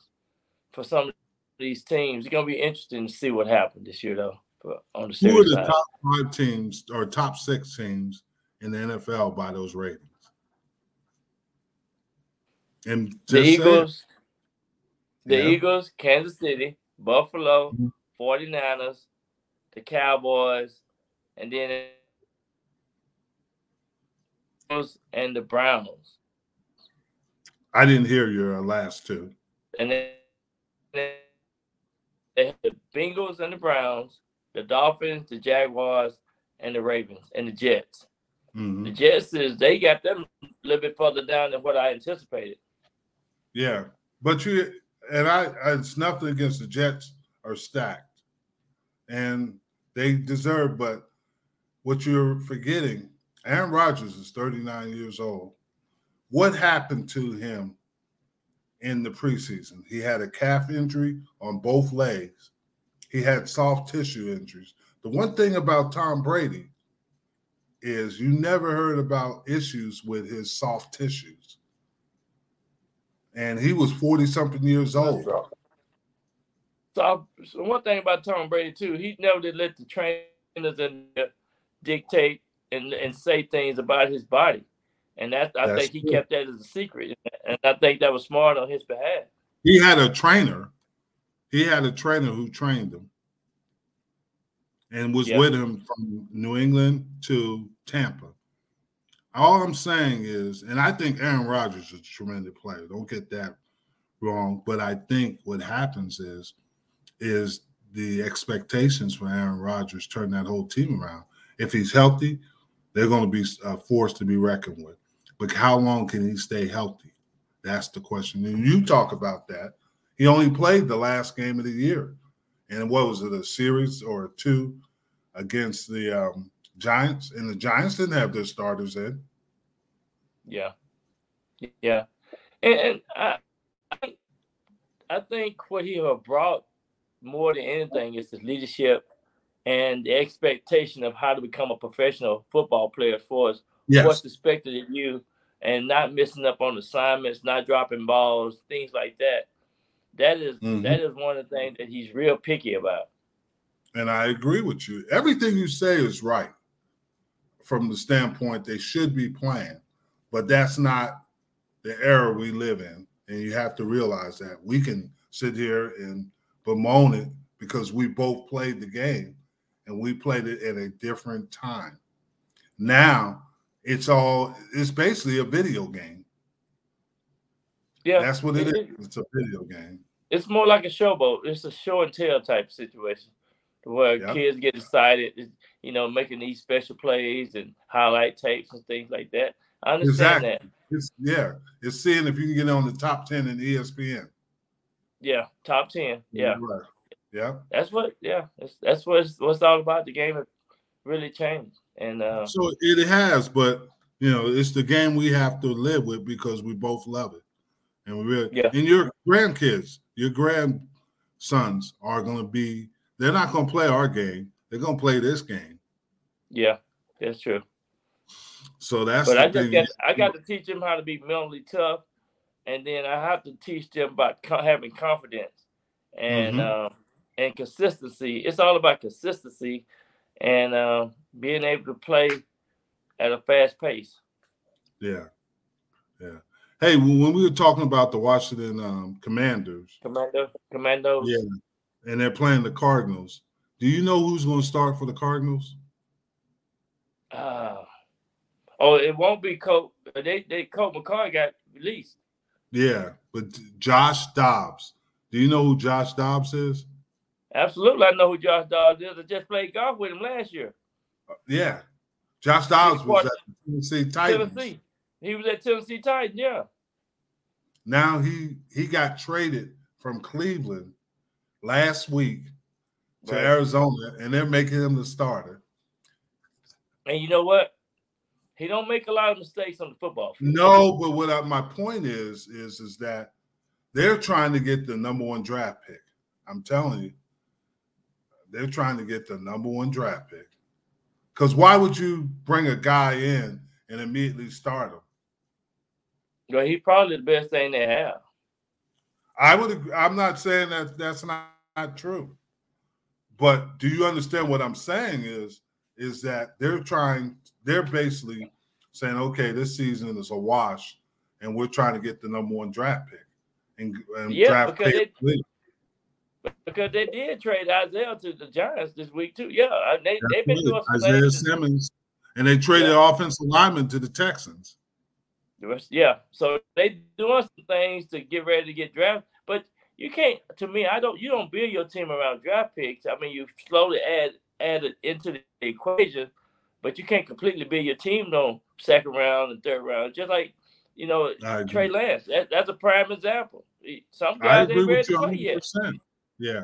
for some of these teams. It's gonna be interesting to see what happened this year, though. For, on the Who are the side. top five teams or top six teams in the NFL by those ratings? And just the. Eagles, the Yeah. Eagles, Kansas City, Buffalo, Mhm. 49ers, the Cowboys, and then and the Browns. I didn't hear your last two. And then they have the Bengals and the Browns, the Dolphins, the Jaguars, and the Ravens and the Jets. Mhm. The Jets is they got them a little bit further down than what I anticipated. Yeah, but you and I, it's nothing against the Jets are stacked, and they deserve. But what you're forgetting, Aaron Rodgers is 39 years old. What happened to him in the preseason? He had a calf injury on both legs. He had soft tissue injuries. The one thing about Tom Brady is you never heard about issues with his soft tissues and he was 40 something years old. So, so one thing about Tom Brady too, he never did let the trainers and dictate and, and say things about his body, and that I That's think he true. kept that as a secret, and I think that was smart on his behalf. He had a trainer. He had a trainer who trained him and was Yeah. with him from New England to Tampa. All I'm saying is, and I think Aaron Rodgers is a tremendous player. Don't get that wrong. But I think what happens is, is the expectations for Aaron Rodgers turn that whole team around. If he's healthy, they're going to be uh, a force to be reckoned with. But how long can he stay healthy? That's the question. And you talk about that. He only played the last game of the year. And what was it, a series or two against the um, Giants? And the Giants didn't have their starters in. Yeah, yeah, and, and I, I, I think what he brought more than anything is his leadership and the expectation of how to become a professional football player for us Yes. what's expected of you and not missing up on assignments, not dropping balls, things like that. That is- Mhm. that is one of the things that he's real picky about. And I agree with you. Everything you say is right from the standpoint they should be playing, but that's not the era we live in. And you have to realize that we can sit here and bemoan it because we both played the game and we played it at a different time. Now it's all, it's basically a video game. Yeah, That's what it it- is. It's a video game. it's more like a showboat. It's a show and tell type situation where Yeah. kids get excited, you know, making these special plays and highlight tapes and things like that. I understand Exactly. that. It's, yeah, it's seeing if you can get on the top 10 in ESPN. Yeah, top ten. Yeah, Right. Yeah. that's what. Yeah, that's that's what it's, what's all about. The game has really changed, and uh, So it has, but you know, it's the game we have to live with because we both love it. And we really Yeah. and your grandkids, your grandsons are gonna be they're not gonna play our game, they're gonna play this game. yeah, that's true. So that's But I just got I got to teach them how to be mentally tough and then I have to teach them about co- having confidence and Mhm. um, and consistency. It's all about consistency and uh, being able to play at a fast pace. Yeah, yeah. Hey, when we were talking about the Washington um, Commanders, Commando, commandos. yeah, and they're playing the Cardinals. Do you know who's going to start for the Cardinals? Uh, oh, it won't be Colt. They they Colt McCoy got released. Yeah, but Josh Dobbs. Do you know who Josh Dobbs is? Absolutely, I know who Josh Dobbs is. I just played golf with him last year. Yeah, Josh Dobbs was at Tennessee Titans. Tennessee. He was at Tennessee Titans. Yeah. Now he he got traded from Cleveland last week to Right. Arizona, and they're making him the starter. And you know what? He don't make a lot of mistakes on the football field. No, but what I, my point is is is that they're trying to get the number one draft pick. I'm telling you, they're trying to get the number one draft pick. Because why would you bring a guy in and immediately start him? Well, he's probably the best thing they have. I would. agree- I'm not saying that that's not, not true, but do you understand what I'm saying? Is is that they're trying? They're basically saying, okay, this season is a wash, and we're trying to get the number one draft pick and, and Yeah, draft because Caleb they- Because they did trade Isaiah to the Giants this week too. Yeah, uh, they they've been doing Isaiah. Simmons, and they traded Yeah. offensive lineman to the Texans. Yeah, so they doing some things to get ready to get drafted. But you can't. To me, I don't. You don't build your team around draft picks. I mean, you slowly add add it into the equation, but you can't completely build your team on second round and third round. Just like you know, Trey Lance. That, that's a prime example. Some guys ain't ready to play yet. Yeah,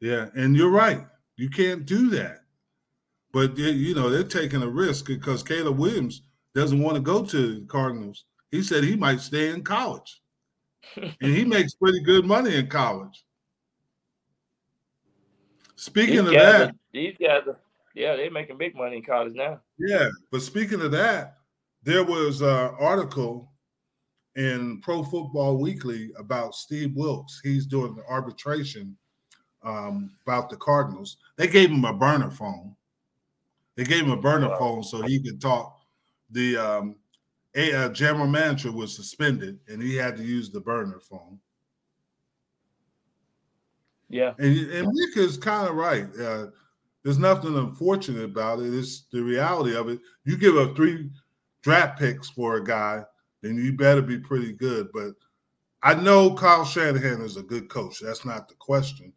yeah, and you're right. You can't do that. But you know they're taking a risk because Caleb Williams doesn't want to go to the Cardinals. He said he might stay in college, and he makes pretty good money in college. Speaking These of that, are, these guys, are, yeah, they're making big money in college now. Yeah, but speaking of that, there was an article in Pro Football Weekly about Steve Wilks. He's doing the arbitration um, about the Cardinals. They gave him a burner phone. They gave him a burner Wow. phone so he could talk. The um, a, uh, general manager was suspended, and he had to use the burner phone. Yeah, And, and Nick is kind of right. Uh, there's nothing unfortunate about it. It's the reality of it. You give up three draft picks for a guy, then you better be pretty good. But I know Kyle Shanahan is a good coach. That's not the question.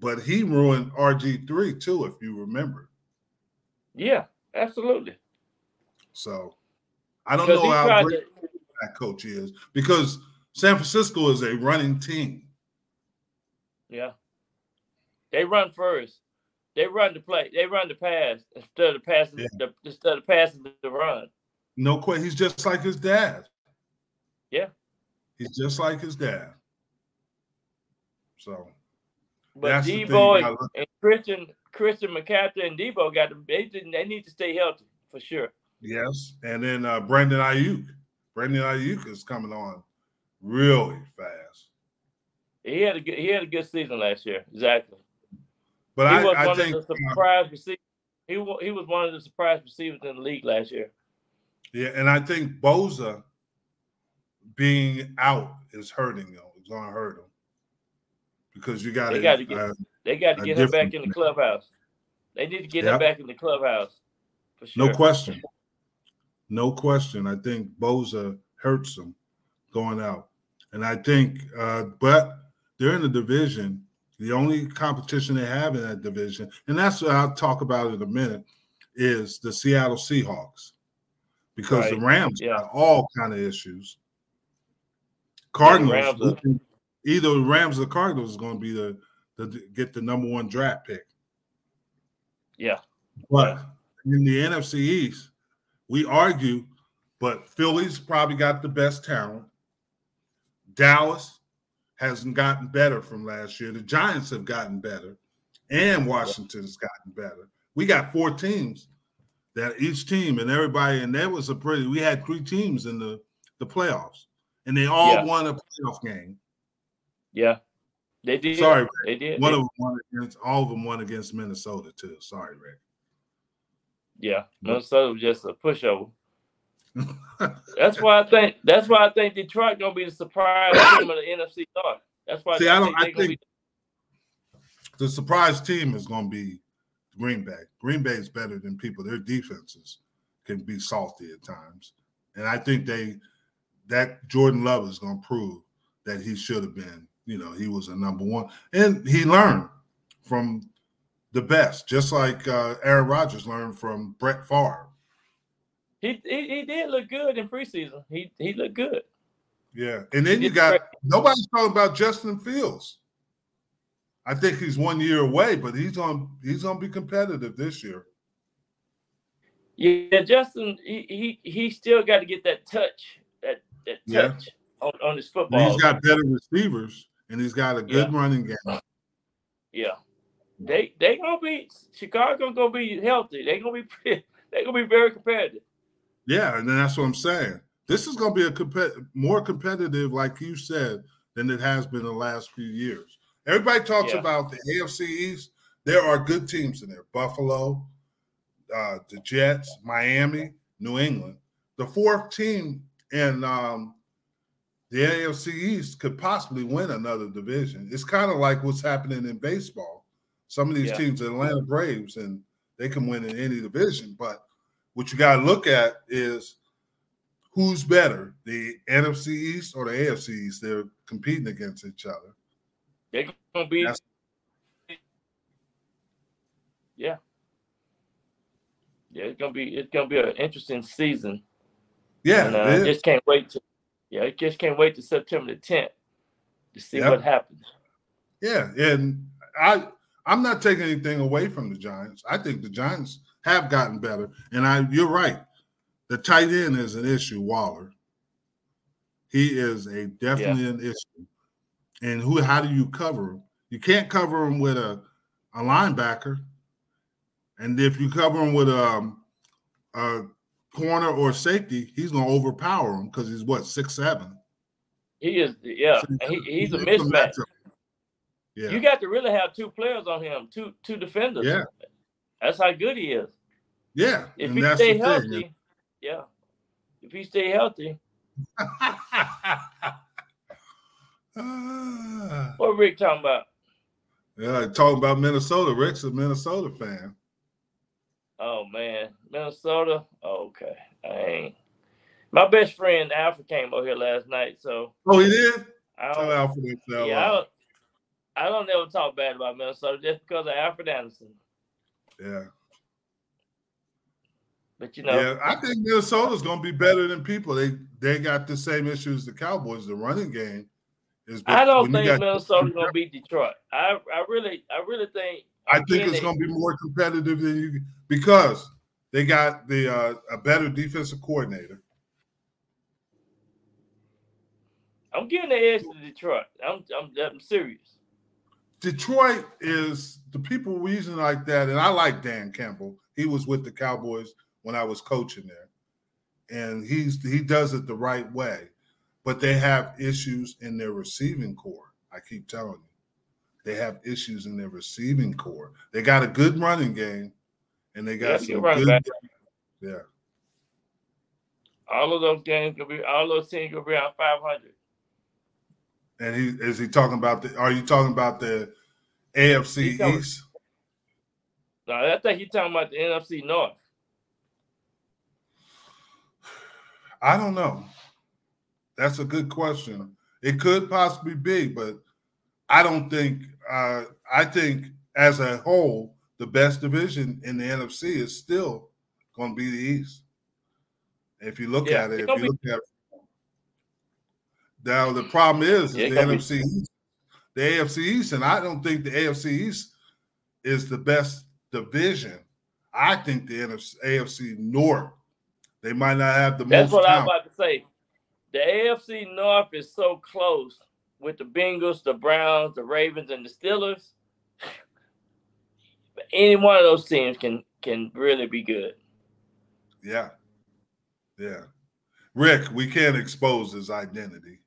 But he ruined RG3 too, if you remember. yeah, absolutely. So I don't Because know how great to, that coach is because San Francisco is a running team. yeah, they run first. They run the play. They run the pass instead of passing. Yeah. The, instead of passing the run. No question. He's just like his dad. Yeah. He's just like his dad. So But That's the thing Deebo and, and Christian Christian McCaffrey and Deebo got to they didn't they need to stay healthy for sure. Yes, and then uh, Brandon Aiyuk. Brandon Aiyuk is coming on really fast. He had a good he had a good season last year. Exactly. But he I, was I one think of the uh, surprise receivers. He he was one of the surprise receivers in the league last year. yeah, and I think Bosa being out is hurting him. It's gonna hurt him because you got gotta get- uh, They got to get him back in the clubhouse. They need to get Yeah. him back in the clubhouse for sure. no question, no question. I think Bosa hurts them going out, and I think, uh, but they're in the division. The only competition they have in that division, and that's what I'll talk about in a minute, is the Seattle Seahawks, because the Rams Yeah. got all kind of issues. Cardinals, we either the Rams or the Cardinals is going to be the, the get the number one draft pick. Yeah. But in the NFC East, we argue, but Philly's probably got the best talent. Dallas hasn't gotten better from last year. The Giants have gotten better, and Washington's gotten better. We got four teams that each team and everybody, and that was a pretty. We had three teams in the the playoffs, and they all Yeah. won a playoff game. Yeah, they did. Sorry, Rick. they did. One They- of them won against all of them won against Minnesota too. Sorry, Rick. Yeah, Minnesota was just a pushover. That's why I think. That's why I think Detroit gonna be the surprise team of the NFC North. That's why See, I don't- think I they gonna think- the surprise team is going to be Green Bay. Green Bay is better than people. Their defenses can be salty at times, and I think they that Jordan Love is going to prove that he should have been. You know, he was a number one, and he learned from the best, just like uh, Aaron Rodgers learned from Brett Favre. He, he he did look good in preseason. He he looked good. Yeah, and then He you got nobody's talking about Justin Fields. I think he's one year away, but he's on he's going to be competitive this year. Yeah, Justin, he he, he still got to get that touch, that that Yeah. touch on, on his And football. he's got better receivers, and he's got a good Yeah. running game. yeah, they they gonna be Chicago gonna be healthy. They gonna be they gonna be very competitive. Yeah, and that's what I'm saying. This is going to be a compet- more competitive, like you said, than it has been the last few years. Everybody talks Yeah. about the AFC East. There are good teams in there: Buffalo, uh, the Jets, Miami, New England. The fourth team in um, the AFC East could possibly win another division. It's kind of like what's happening in baseball. Some of these Yeah. teams, the Atlanta Braves, and they can win in any division. But what you got to look at is who's better, the NFC East or the AFC East? They're competing against each other. They're gonna be That's- yeah. Yeah, it's gonna be it's gonna be an interesting season. Yeah, and uh, it I just can't wait to yeah, I just can't wait to September the 10th to see Yep. what happens. yeah, and I I'm not taking anything away from the Giants. I think the Giants have gotten better, and I you're right. The tight end is an issue, Waller. He is a definitely an issue. And who? How do you cover him? You can't cover him with a a linebacker, and if you cover him with um, a corner or safety, he's going to overpower him because he's what six seven. He is yeah, So he, he's a mismatch. Yeah, You got to really have two players on him, two two defenders. Yeah. That's how good he is. yeah, If and he stay healthy, thing. yeah. If he stay healthy, what Rick talking about? yeah, talking about Minnesota. Rick's a Minnesota fan. Oh man, Minnesota. Oh, okay, I ain't. My best friend Alfred came over here last night, so Oh, he did. I don't. Alfred to tell Yeah, I don't, never talk bad about Minnesota just because of Alfred Anderson. yeah. But you know, Yeah, I think Minnesota's going to be better than people. They they got the same issues the Cowboys. The running game is. I don't think Minnesota's gonna beat Detroit. I I really I really think. I think it's they- going to be more competitive than you because they got the uh, a better defensive coordinator. I'm getting the edge to Detroit. I'm I'm, I'm serious. Detroit is the people reason like that, and I like Dan Campbell. He was with the Cowboys when I was coaching there, and he's he does it the right way. But they have issues in their receiving corps. I keep telling you, they have issues in their receiving corps. They got a good running game, and they got Yeah, some good back. Yeah, All of those games gonna be all those teams gonna be around 500. And he is he talking about the? Are you talking about the AFC talking- East? No, I think you're talking about the NFC North. I don't know. That's a good question. It could possibly be, but I don't think. Uh, I think as a whole, the best division in the NFC is still going to be the East. If you look Yeah, at it, if you look at now, the problem is, is Yeah, the NFC East, the AFC East, and I don't think the AFC East is the best division. I think the NFC, AFC North, they might not have the That's most what I was about to say. The AFC North is so close with the Bengals, the Browns, the Ravens, and the Steelers. Any one of those teams can can really be good. Yeah. Yeah. Rick, we can't expose his identity.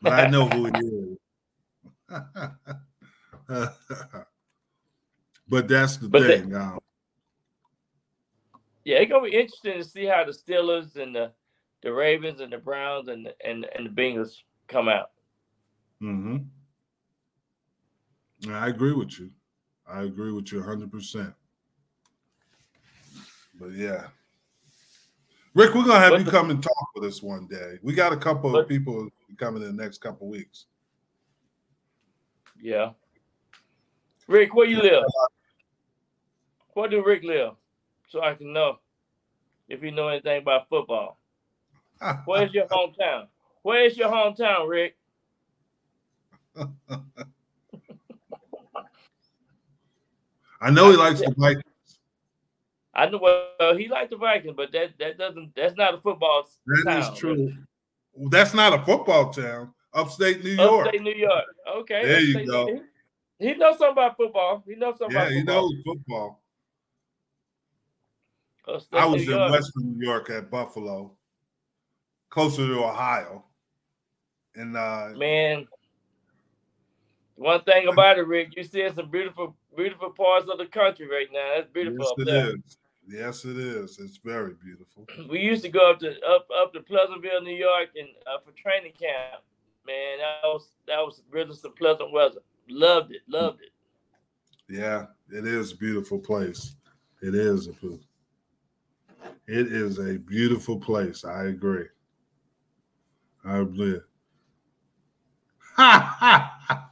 But I know who he is. but that's the But the- thing. um, Yeah, it's gonna be interesting to see how the Steelers and the the Ravens and the Browns and the, and and the Bengals come out. hmm I agree with you. I agree with you 100%. But yeah. Rick, we're going to have But you come and talk with us one day. We got a couple But- of people coming in the next couple weeks. Yeah. Rick, where you live? Uh, where do Rick live? So I can know if you know anything about football. Where's your hometown? Where's your hometown, Rick? I know he likes the Vikings. I know well he liked the Vikings, but that that doesn't that's not a football That town. is true. That's not a football town. Upstate New York. Upstate New York. Okay. There you go. New- He, knows something about football. He knows something Yeah, he football. knows football. Upstate I was New in York. Western New York at Buffalo, closer to Ohio. And uh Man, one thing about it, Rick, you see some beautiful, beautiful parts of the country right now. That's beautiful yes, up it there. is. Yes, it is. It's very beautiful. We used to go up to up up to Pleasantville, New York, and uh, for training camp. Man, that was that was really some pleasant weather. Loved it, loved it. Yeah, it is a beautiful place. It is a beautiful. It is a beautiful place. I agree. I agree. Ha ha ha.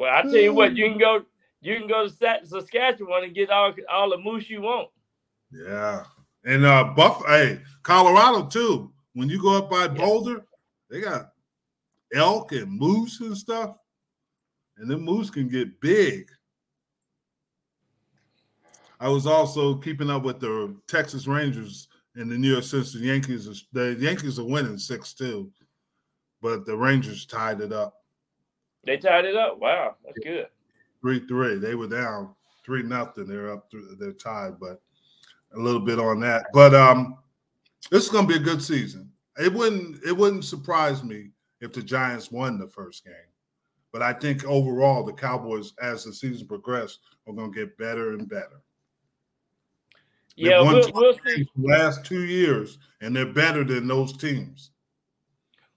Well, I tell you what, you can go, you can go to Saskatchewan and get all all the moose you want. Yeah. And uh Buff hey, Colorado too. When you go up by. Boulder, they got elk and moose and stuff. And then moose can get big. I was also keeping up with the Texas Rangers and the New York since the Yankees. The Yankees are winning six two, but the Rangers tied it up They tied it up. Wow, that's good. Three three. They were down three nothing. They're up. Th- they're tied, but a little bit on that. But um, this is going to be a good season. It wouldn't. It wouldn't surprise me if the Giants won the first game. But I think overall, the Cowboys, as the season progressed, are going to get better and better. They've Yeah, we'll, we'll see. last two years, and they're better than those teams.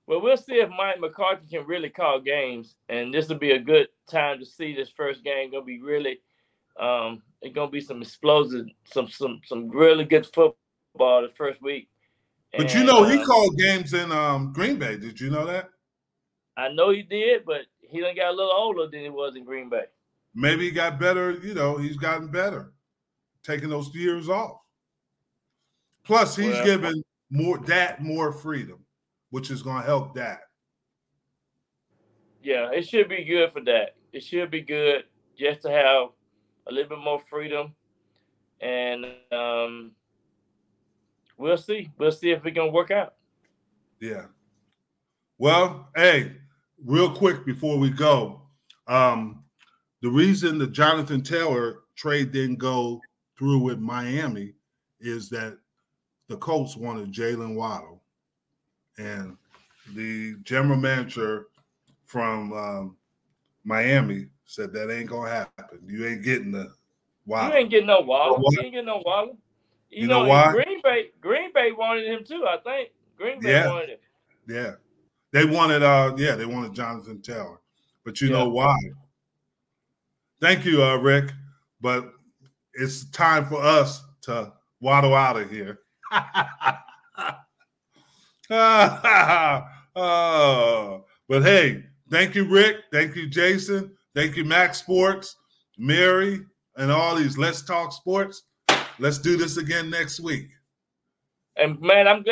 Well, we'll see if Mike McCarthy can really call games, and this will be a good time to see this first game. Gonna be really, um, it's gonna be some explosive, some some some really good football the first week. But you know, he uh, called games in um, Green Bay. Did you know that? I know he did, but he done got a little older than he was in Green Bay. maybe he got better. You know, he's gotten better, taking those years off. Plus, he's Well- given more that more freedom, which is going to help that. Yeah, it should be good for that. It should be good just to have a little bit more freedom, and um, we'll see. We'll see if it's gonna work out. Yeah. Well, hey, real quick before we go, um, the reason the Jonathan Taylor trade didn't go through with Miami is that the Colts wanted Jaylen Waddle, and the general manager from um, Miami said that ain't gonna happen. You ain't getting the Waddle. You ain't getting no Waller. You ain't getting no Waller. You, You know, know why? Green Bay, Green Bay wanted him too. I think Green Bay Yeah. wanted him. Yeah. They wanted uh yeah, they wanted Jonathan Taylor. But you Yeah. know why? Thank you, uh Rick. But it's time for us to waddle out of here. oh, but hey, thank you, Rick. Thank you, Jason. Thank you, Max Sports, Mary, and all these Let's Talk Sports. Let's do this again next week. And man, I'm glad.